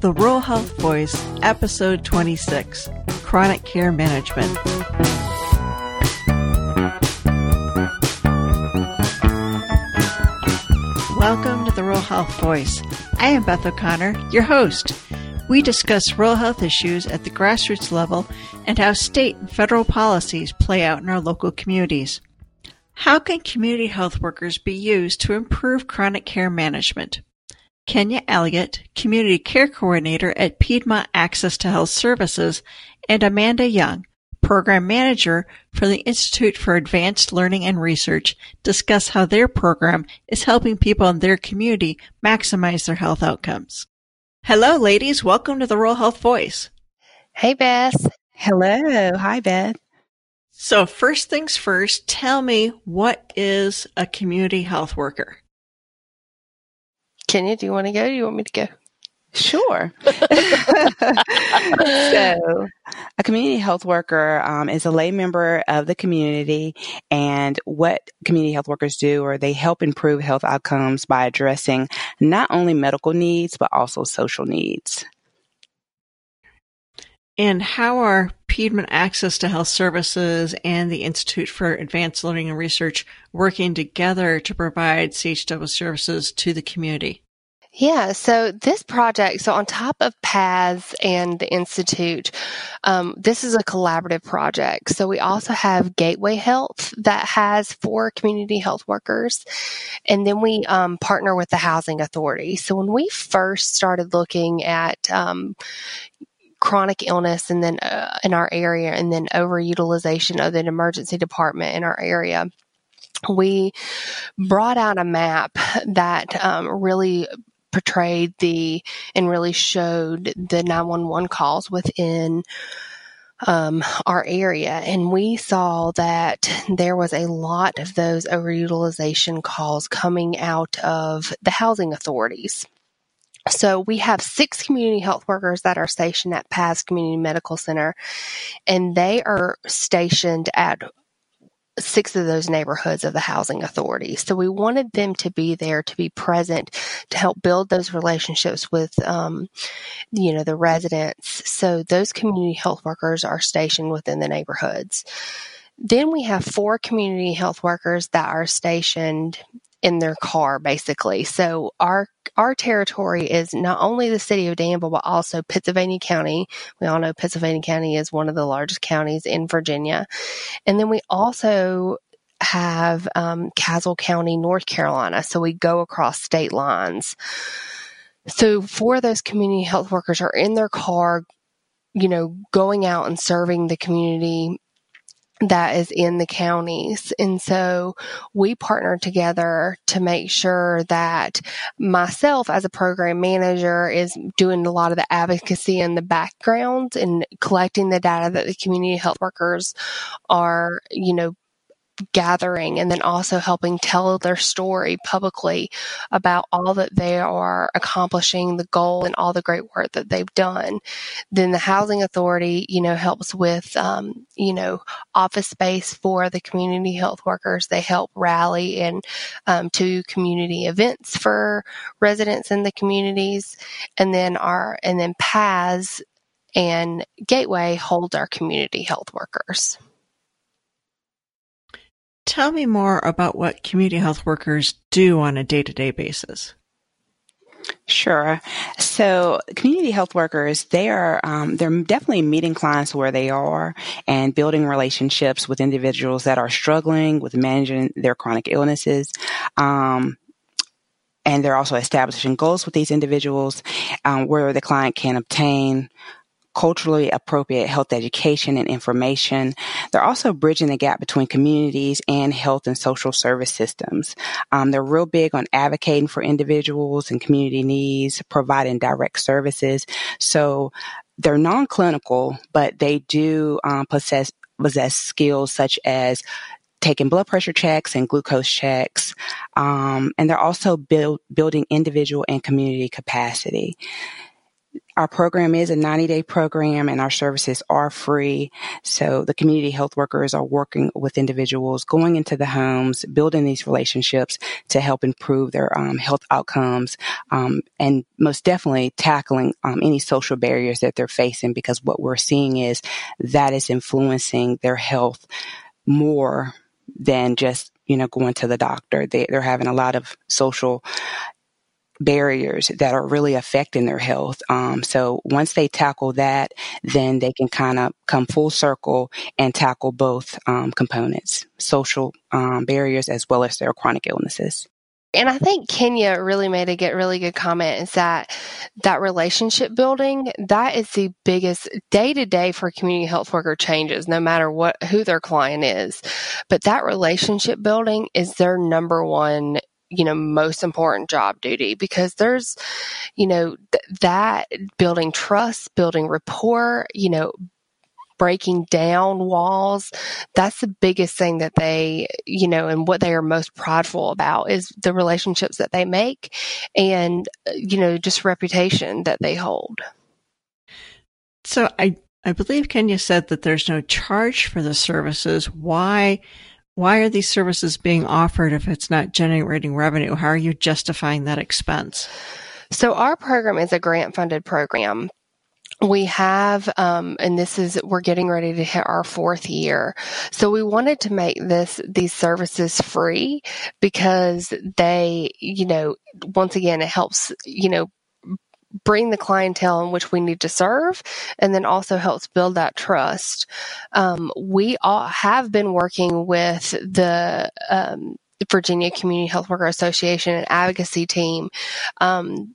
The Rural Health Voice, Episode 26 Chronic Care Management. Welcome to the Rural Health Voice. I am Beth O'Connor, your host. We discuss rural health issues at the grassroots level and how state and federal policies play out in our local communities. How can community health workers be used to improve chronic care management? Kenya Elliott, Community Care Coordinator at Piedmont Access to Health Services, and Amanda Young, Program Manager for the Institute for Advanced Learning and Research, discuss how their program is helping people in their community maximize their health outcomes. Hello, ladies. Welcome to the Rural Health Voice. Hey, Beth. Hello. Hi, Beth. So, first things first, tell me what is a community health worker? Kenya, do you want to go? do you want me to go? Sure. so, a community health worker um, is a lay member of the community, and what community health workers do are they help improve health outcomes by addressing not only medical needs but also social needs. And how are Piedmont Access to Health Services and the Institute for Advanced Learning and Research working together to provide CHW services to the community? Yeah, so this project, so on top of PATHS and the Institute, um, this is a collaborative project. So we also have Gateway Health that has four community health workers. And then we um, partner with the Housing Authority. So when we first started looking at, um, chronic illness and then uh, in our area and then overutilization of the emergency department in our area we brought out a map that um, really portrayed the and really showed the 911 calls within um, our area. And we saw that there was a lot of those overutilization calls coming out of the housing authorities. So we have six community health workers that are stationed at PATHS Community Medical Center, and they are stationed at six of those neighborhoods of the housing authority. So we wanted them to be there to be present to help build those relationships with, um, you know, the residents. So those community health workers are stationed within the neighborhoods. Then we have four community health workers that are stationed in their car basically. So our our territory is not only the city of Danville but also Pittsylvania County. We all know Pittsylvania County is one of the largest counties in Virginia. And then we also have um, Caswell County, North Carolina. So we go across state lines. So for those community health workers are in their car, you know, going out and serving the community that is in the counties. And so we partner together to make sure that myself as a program manager is doing a lot of the advocacy in the background and collecting the data that the community health workers are, you know, gathering and then also helping tell their story publicly about all that they are accomplishing, the goal and all the great work that they've done. Then the housing authority, you know, helps with, um, you know, office space for the community health workers. They help rally and um, to community events for residents in the communities. And then our, and then PATHS and Gateway hold our community health workers. Tell me more about what community health workers do on a day to day basis. Sure. So community health workers, they are, um, they're definitely meeting clients where they are and building relationships with individuals that are struggling with managing their chronic illnesses. Um, and they're also establishing goals with these individuals um, where the client can obtain culturally appropriate health education and information. They're also bridging the gap between communities and health and social service systems. Um, they're real big on advocating for individuals and community needs, providing direct services. So they're non-clinical, but they do um, possess possess skills such as taking blood pressure checks and glucose checks. Um, and they're also build, building individual and community capacity our program is a 90 day program and our services are free. So the community health workers are working with individuals, going into the homes, building these relationships to help improve their um, health outcomes, um, and most definitely tackling um, any social barriers that they're facing because what we're seeing is that is influencing their health more than just you know going to the doctor. They, they're having a lot of social barriers that are really affecting their health. Um, so once they tackle that, then they can kind of come full circle and tackle both um, components, social um, barriers as well as their chronic illnesses. And I think Kenya really made a get really good comment is that that relationship building, that is the biggest day to day for community health worker changes, no matter what, who their client is. But that relationship building is their number one you know most important job duty because there's you know th- that building trust building rapport you know breaking down walls that's the biggest thing that they you know and what they are most prideful about is the relationships that they make and you know just reputation that they hold. So i i believe kenya said that there's no charge for the services. Why why are these services being offered if it's not generating revenue? How are you justifying that expense? So our program is a grant funded program we have um, and this is we're getting ready to hit our fourth year so we wanted to make this these services free because they you know once again it helps you know bring the clientele in which we need to serve and then also helps build that trust. Um, we all have been working with the, um, Virginia Community Health Worker Association and advocacy team um,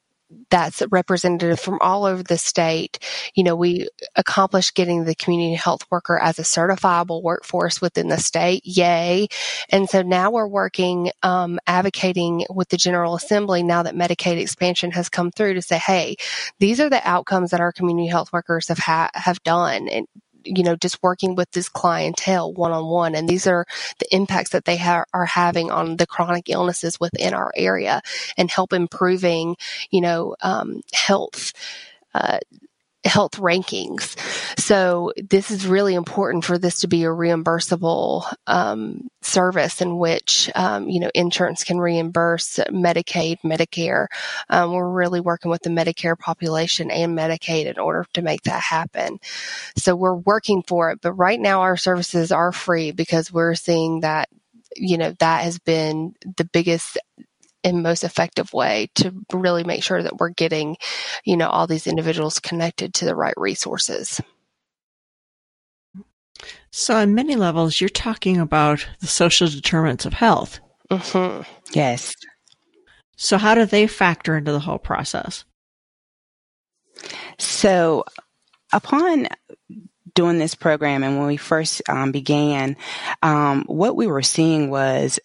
that's representative from all over the state. You know, we accomplished getting the community health worker as a certifiable workforce within the state. Yay. And so now we're working, um, advocating with the General Assembly now that Medicaid expansion has come through to say, hey, these are the outcomes that our community health workers have ha- have done. And you know, just working with this clientele one on one. And these are the impacts that they ha- are having on the chronic illnesses within our area and help improving, you know, um, health. Uh, health rankings. So this is really important for this to be a reimbursable um, service in which um, you know insurance can reimburse Medicaid, Medicare. Um, we're really working with the Medicare population and Medicaid in order to make that happen. So we're working for it, but right now our services are free because we're seeing that you know that has been the biggest and most effective way to really make sure that we're getting, you know, all these individuals connected to the right resources. So, on many levels, you're talking about the social determinants of health. Mm-hmm. Yes. So, how do they factor into the whole process? So, upon doing this program and when we first um, began, um, what we were seeing was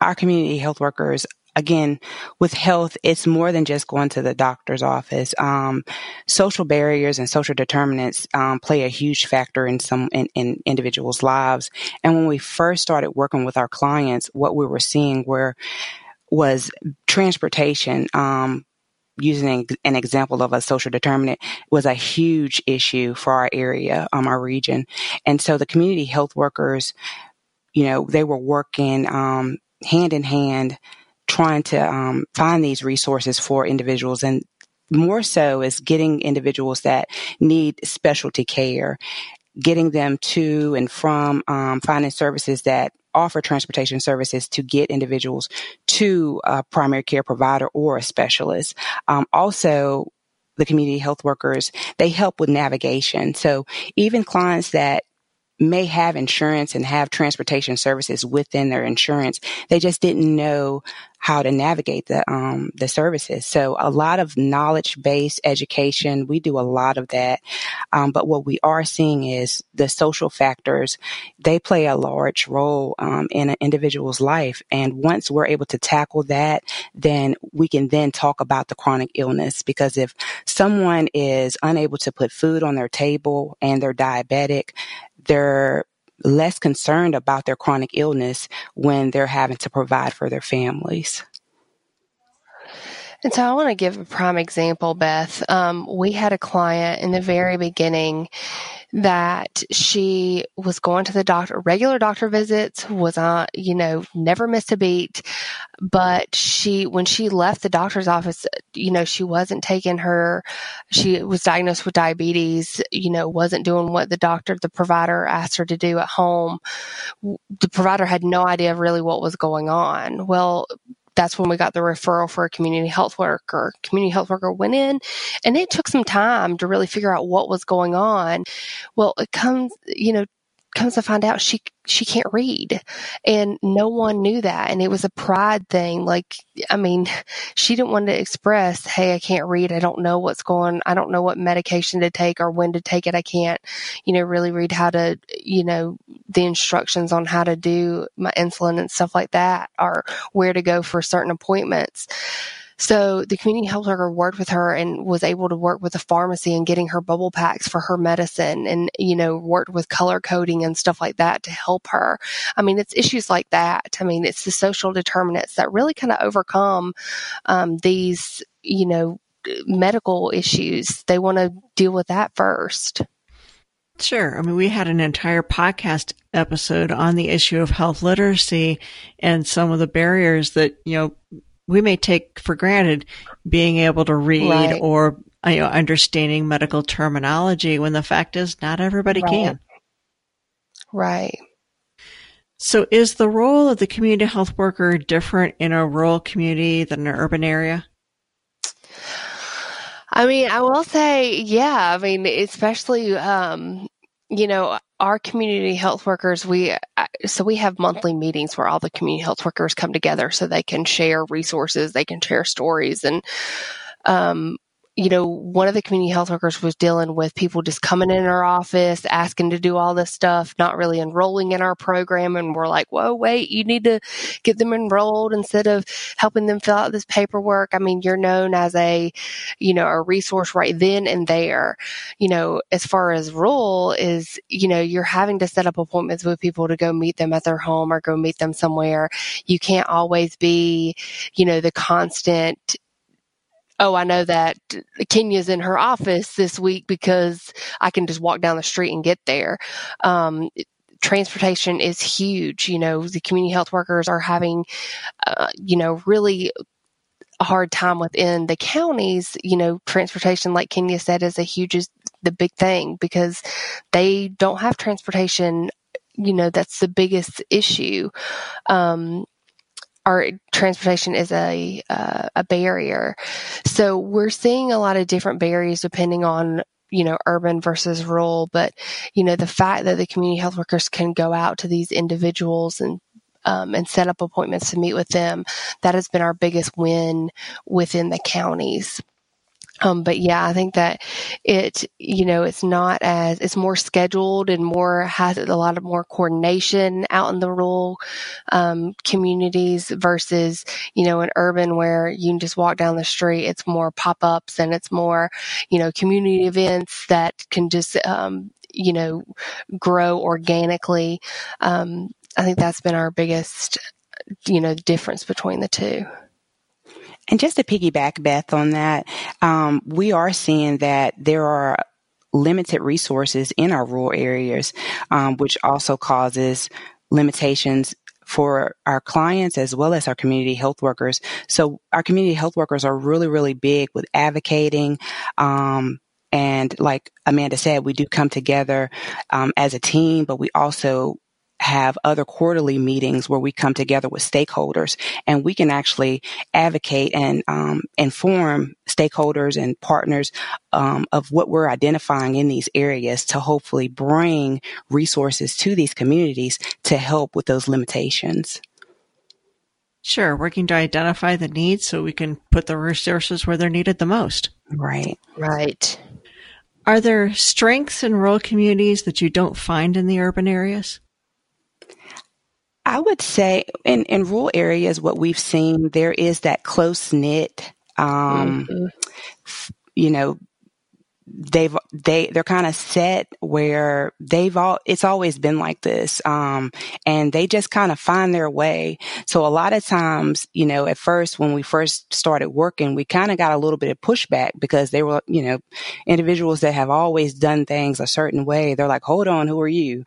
our community health workers again, with health, it's more than just going to the doctor's office. Um, social barriers and social determinants um, play a huge factor in some in, in, individuals' lives. And when we first started working with our clients, what we were seeing were was transportation. Um, using an example of a social determinant was a huge issue for our area, um, our region. And so the community health workers, you know, they were working, um, hand in hand trying to um, find these resources for individuals and more so is getting individuals that need specialty care, getting them to and from um, finding services that offer transportation services to get individuals to a primary care provider or a specialist. Um, also, the community health workers, they help with navigation. So even clients that may have insurance and have transportation services within their insurance. They just didn't know how to navigate the um, the services. So a lot of knowledge based education. We do a lot of that, um, but what we are seeing is the social factors. They play a large role um, in an individual's life, and once we're able to tackle that, then we can then talk about the chronic illness. Because if someone is unable to put food on their table and they're diabetic, they're less concerned about their chronic illness when they're having to provide for their families. And so I want to give a prime example, Beth. Um, we had a client in the very beginning that she was going to the doctor, regular doctor visits, was on, you know, never missed a beat. But she, when she left the doctor's office, you know, she wasn't taking her, she was diagnosed with diabetes, you know, wasn't doing what the doctor, the provider asked her to do at home. The provider had no idea really what was going on. Well, that's when we got the referral for a community health worker. Community health worker went in and it took some time to really figure out what was going on. Well, it comes, you know, comes to find out she she can't read. And no one knew that. And it was a pride thing. Like i mean she didn't want to express hey i can't read. I don't know what's going i don't know what medication to take or when to take it. I can't you know really read how to you know the instructions on how to do my insulin and stuff like that or where to go for certain appointments so the community health worker worked with her and was able to work with the pharmacy and getting her bubble packs for her medicine and, you know, worked with color coding and stuff like that to help her. I mean, it's issues like that. I mean, it's the social determinants that really kind of overcome um, these, you know, medical issues. They want to deal with that first. Sure. I mean, we had an entire podcast episode on the issue of health literacy and some of the barriers that, you know, we may take for granted being able to read right. or you know, understanding medical terminology when the fact is not everybody right. can. Right. So is the role of the community health worker different in a rural community than an urban area? I mean, I will say, yeah. I mean, especially, um, you know, our community health workers, we, uh, so we have monthly meetings where all the community health workers come together so they can share resources, they can share stories. And, um, you know, one of the community health workers was dealing with people just coming in our office, asking to do all this stuff, not really enrolling in our program. And we're like, whoa, wait, you need to get them enrolled instead of helping them fill out this paperwork. I mean, you're known as a, you know, a resource right then and there. You know, as far as role is, you know, you're having to set up appointments with people to go meet them at their home or go meet them somewhere. You can't always be, you know, the constant oh, I know that Kenya's in her office this week because I can just walk down the street and get there. Um, transportation is huge. You know, the community health workers are having, uh, you know, really a hard time within the counties. You know, transportation, like Kenya said, is a huge, is the big thing because they don't have transportation. You know, that's the biggest issue. Um, our transportation is a uh, a barrier. So we're seeing a lot of different barriers depending on you know urban versus rural. But you know the fact that the community health workers can go out to these individuals and um, and set up appointments to meet with them, that has been our biggest win within the counties. Um, but yeah, I think that it, you know, it's not as, it's more scheduled and more, has a lot of more coordination out in the rural, um, communities versus, you know, in urban where you can just walk down the street. It's more pop ups and it's more, you know, community events that can just, um, you know, grow organically. Um, I think that's been our biggest, you know, difference between the two. And just to piggyback, Beth, on that, um, we are seeing that there are limited resources in our rural areas, um, which also causes limitations for our clients as well as our community health workers. So our community health workers are really, really big with advocating, um, and like Amanda said, we do come together um, as a team, but we also have other quarterly meetings where we come together with stakeholders and we can actually advocate and um, inform stakeholders and partners um, of what we're identifying in these areas to hopefully bring resources to these communities to help with those limitations. Sure, working to identify the needs so we can put the resources where they're needed the most. Right. Right. Are there strengths in rural communities that you don't find in the urban areas? I would say in, in rural areas, what we've seen, there is that close knit, um, mm-hmm. you know, they've they they're kind of set where they've all it's always been like this um and they just kind of find their way. So a lot of times you know at first when we first started working we kind of got a little bit of pushback because they were you know individuals that have always done things a certain way. They're like hold on who are you?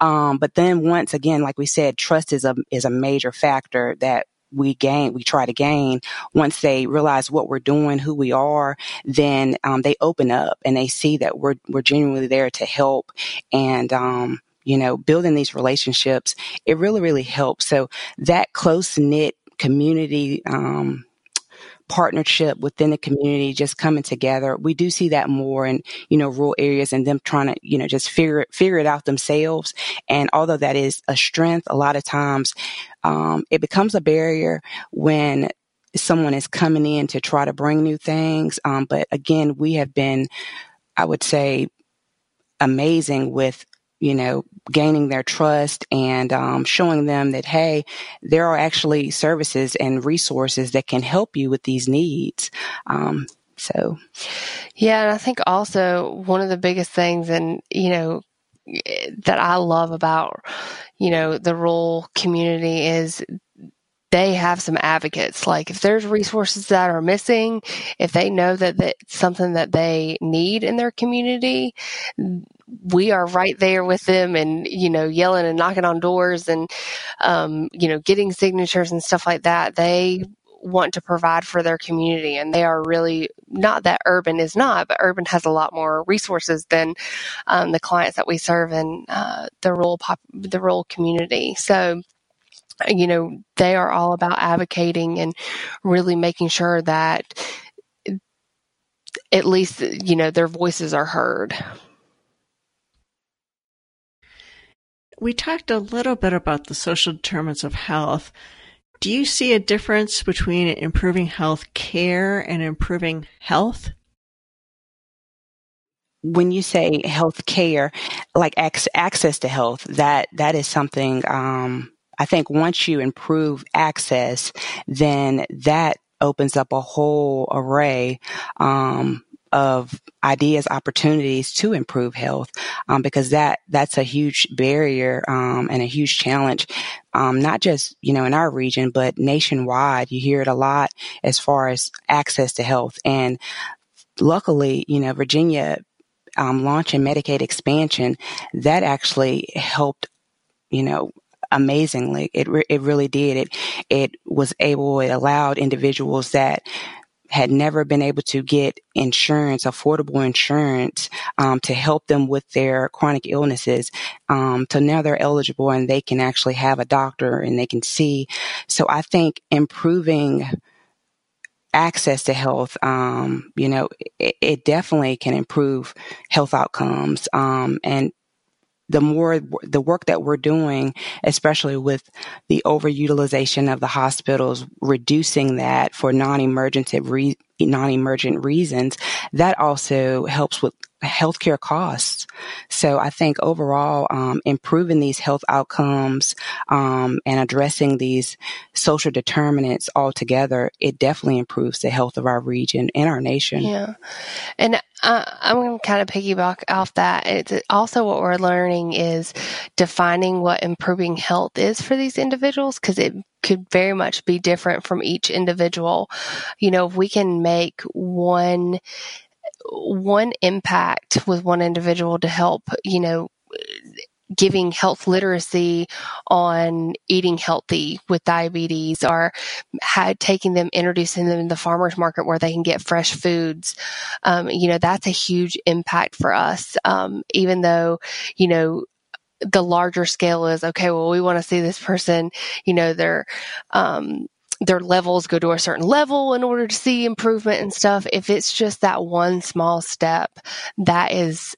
Um but then once again like we said trust is a is a major factor that we gain, we try to gain, once they realize what we're doing, who we are, then um, they open up and they see that we're we're genuinely there to help and. Um, you know, building these relationships, it really, really helps. So that close knit community, um, partnership within the community just coming together. We do see that more in, you know, rural areas and them trying to, you know, just figure it, figure it out themselves. And although that is a strength, a lot of times, um, it becomes a barrier when someone is coming in to try to bring new things. Um, but again, we have been, I would say, amazing with you know, gaining their trust and um, showing them that, hey, there are actually services and resources that can help you with these needs. Um, so, yeah, and I think also one of the biggest things, and you know, that I love about you know the rural community is they have some advocates. Like if there's resources that are missing, if they know that that's something that they need in their community, we are right there with them and, you know, yelling and knocking on doors and, um, you know, getting signatures and stuff like that. They want to provide for their community and they are really not that urban is not but urban has a lot more resources than um, the clients that we serve in uh, the rural pop, the rural community so you know they are all about advocating and really making sure that at least you know their voices are heard We talked a little bit about the social determinants of health. Do you see a difference between improving health care and improving health? When you say health care, like access to health, that that is something. Um, I think once you improve access, then that opens up a whole array um, of ideas, opportunities to improve health, um, because that that's a huge barrier um, and a huge challenge, um, not just you know in our region, but nationwide. You hear it a lot as far as access to health, and luckily, you know, Virginia um, launching Medicaid expansion that actually helped, you know, amazingly. It re- it really did. It it was able. It allowed individuals that had never been able to get insurance, affordable insurance, um, to help them with their chronic illnesses. Um, so now they're eligible and they can actually have a doctor and they can see. So I think improving access to health, um, you know, it, it, definitely can improve health outcomes. Um, and the more the work that we're doing, especially with the overutilization of the hospitals, reducing that for non-emergency re- non-emergent reasons, that also helps with healthcare costs. So I think overall, um, improving these health outcomes um, and addressing these social determinants altogether, it definitely improves the health of our region and our nation. Yeah, and uh, I'm going to kind of piggyback off that. It's also what we're learning is defining what improving health is for these individuals because it could very much be different from each individual. You know, if we can make one one impact with one individual to help, you know, giving health literacy on eating healthy with diabetes or had taking them introducing them in the farmers market where they can get fresh foods. Um, you know that's a huge impact for us. Um, even though you know the larger scale is okay well we want to see this person you know their um, their levels go to a certain level in order to see improvement and stuff. If it's just that one small step, that is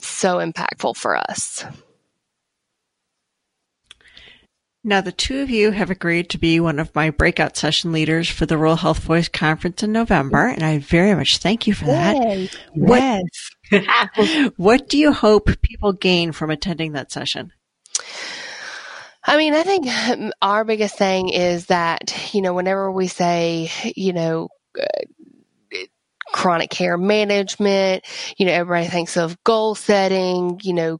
so impactful for us. Now, the two of you have agreed to be one of my breakout session leaders for the Rural Health Voice Conference in November, and I very much thank you for that. Yay. What, yes. what do you hope people gain from attending that session? I mean, I think our biggest thing is that, you know, whenever we say, you know, uh, chronic care management. You know, everybody thinks of goal setting, you know,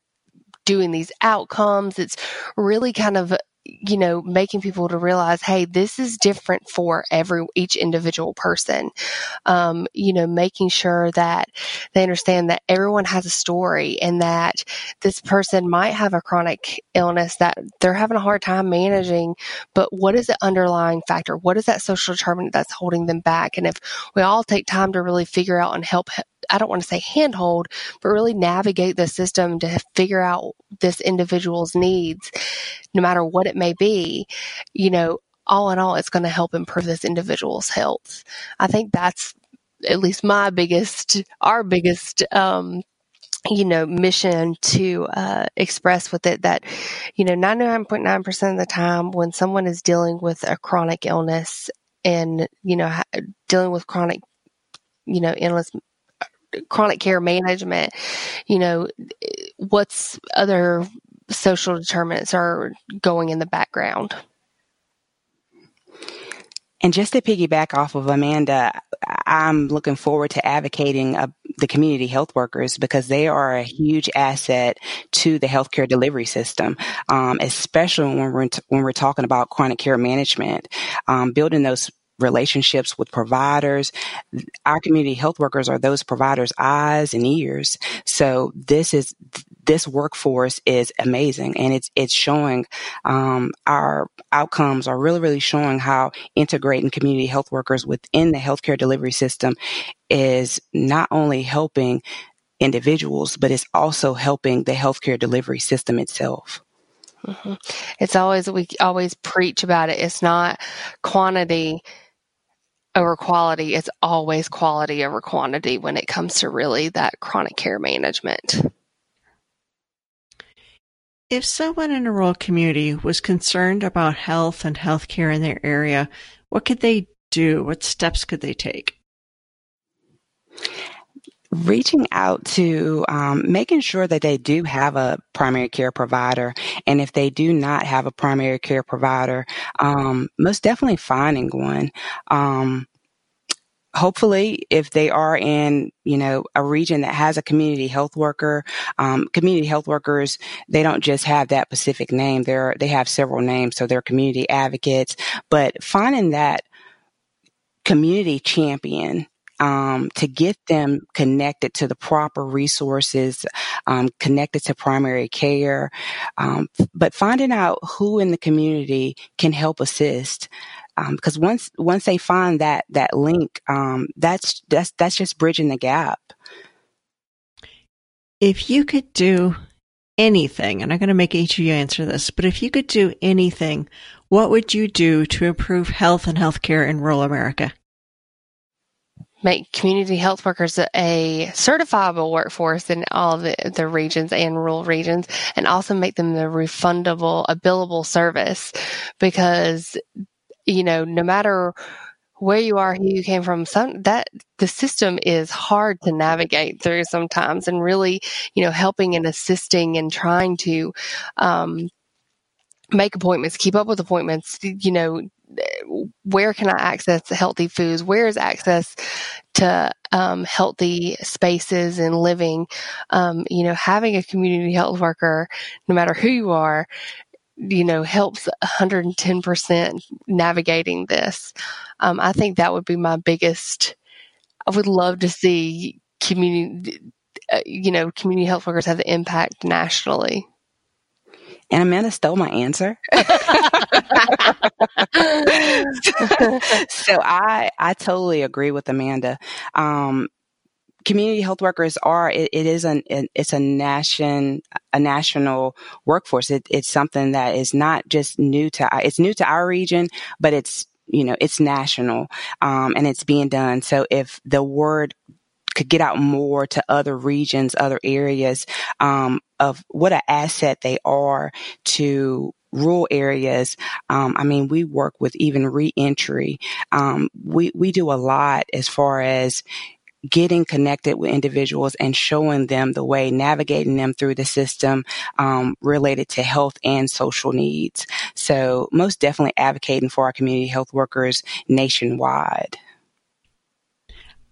doing these outcomes. It's really kind of you know, making people to realize, hey, this is different for every each individual person. Um, you know, making sure that they understand that everyone has a story and that this person might have a chronic illness that they're having a hard time managing, but what is the underlying factor? What is that social determinant that's holding them back? And if we all take time to really figure out and help I don't want to say handhold, but really navigate the system to figure out this individual's needs, no matter what it may be, you know, all in all, it's going to help improve this individual's health. I think that's at least my biggest, our biggest, um, you know, mission to uh, express with it that, you know, 99.9% of the time when someone is dealing with a chronic illness and, you know, dealing with chronic, you know, illness chronic care management, you know, what's other social determinants are going in the background. And just to piggyback off of Amanda, I'm looking forward to advocating uh, the community health workers because they are a huge asset to the healthcare delivery system, um, especially when we're when we're talking about chronic care management. Um, building those relationships with providers. Our community health workers are those providers' eyes and ears. So this is this workforce is amazing, and it's it's showing um, our outcomes are really really showing how integrating community health workers within the healthcare delivery system is not only helping individuals, but it's also helping the healthcare delivery system itself. Mm-hmm. It's always, we always preach about it. It's not quantity over quality. It's always quality over quantity when it comes to really that chronic care management. If someone in a rural community was concerned about health and healthcare in their area, what could they do? What steps could they take? Reaching out to um, making sure that they do have a primary care provider. And if they do not have a primary care provider um, most definitely finding one. Um, hopefully if they are in you know a region that has a community health worker um, community health workers they don't just have that specific name. They're they have several names so they're community advocates. But finding that community champion um, to get them connected to the proper resources, um, connected to primary care, um, but finding out who in the community can help assist. Because um, once once they find that that link, um, that's that's that's just bridging the gap. If you could do anything, and I'm going to make each of you answer this, but if you could do anything, what would you do to improve health and healthcare in rural America? Make community health workers a certifiable workforce in all the, the regions and rural regions and also make them the refundable, a billable service. Because, you know, no matter where you are, who you came from, some that the system is hard to navigate through sometimes and really, you know, helping and assisting and trying to, um, make appointments, keep up with appointments, you know, where can I access healthy foods? Where is access to um, healthy spaces and living? Um, you know, having a community health worker, no matter who you are, you know, helps 110% navigating this. Um, I think that would be my biggest. I would love to see community, uh, you know, community health workers have the impact nationally. And Amanda stole my answer. so I I totally agree with Amanda. Um, community health workers are it, it is an it, it's a nation a national workforce. It, it's something that is not just new to it's new to our region, but it's you know it's national um, and it's being done. So if the word could get out more to other regions, other areas um, of what an asset they are to rural areas. Um, I mean, we work with even reentry. Um, we we do a lot as far as getting connected with individuals and showing them the way, navigating them through the system um, related to health and social needs. So, most definitely advocating for our community health workers nationwide.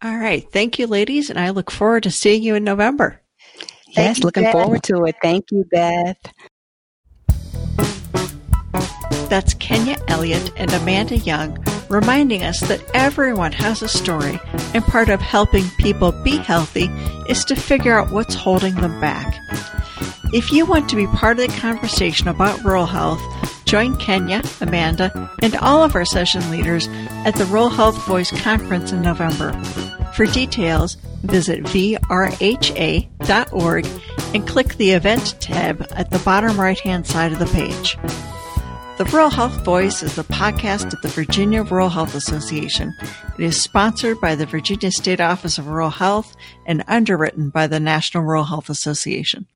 All right. Thank you, ladies, and I look forward to seeing you in November. Yes, looking Beth. forward to it. Thank you, Beth. That's Kenya Elliott and Amanda Young reminding us that everyone has a story, and part of helping people be healthy is to figure out what's holding them back. If you want to be part of the conversation about rural health, join Kenya, Amanda, and all of our session leaders at the Rural Health Voice Conference in November. For details, visit vrha.org and click the Event tab at the bottom right hand side of the page. The Rural Health Voice is the podcast of the Virginia Rural Health Association. It is sponsored by the Virginia State Office of Rural Health and underwritten by the National Rural Health Association.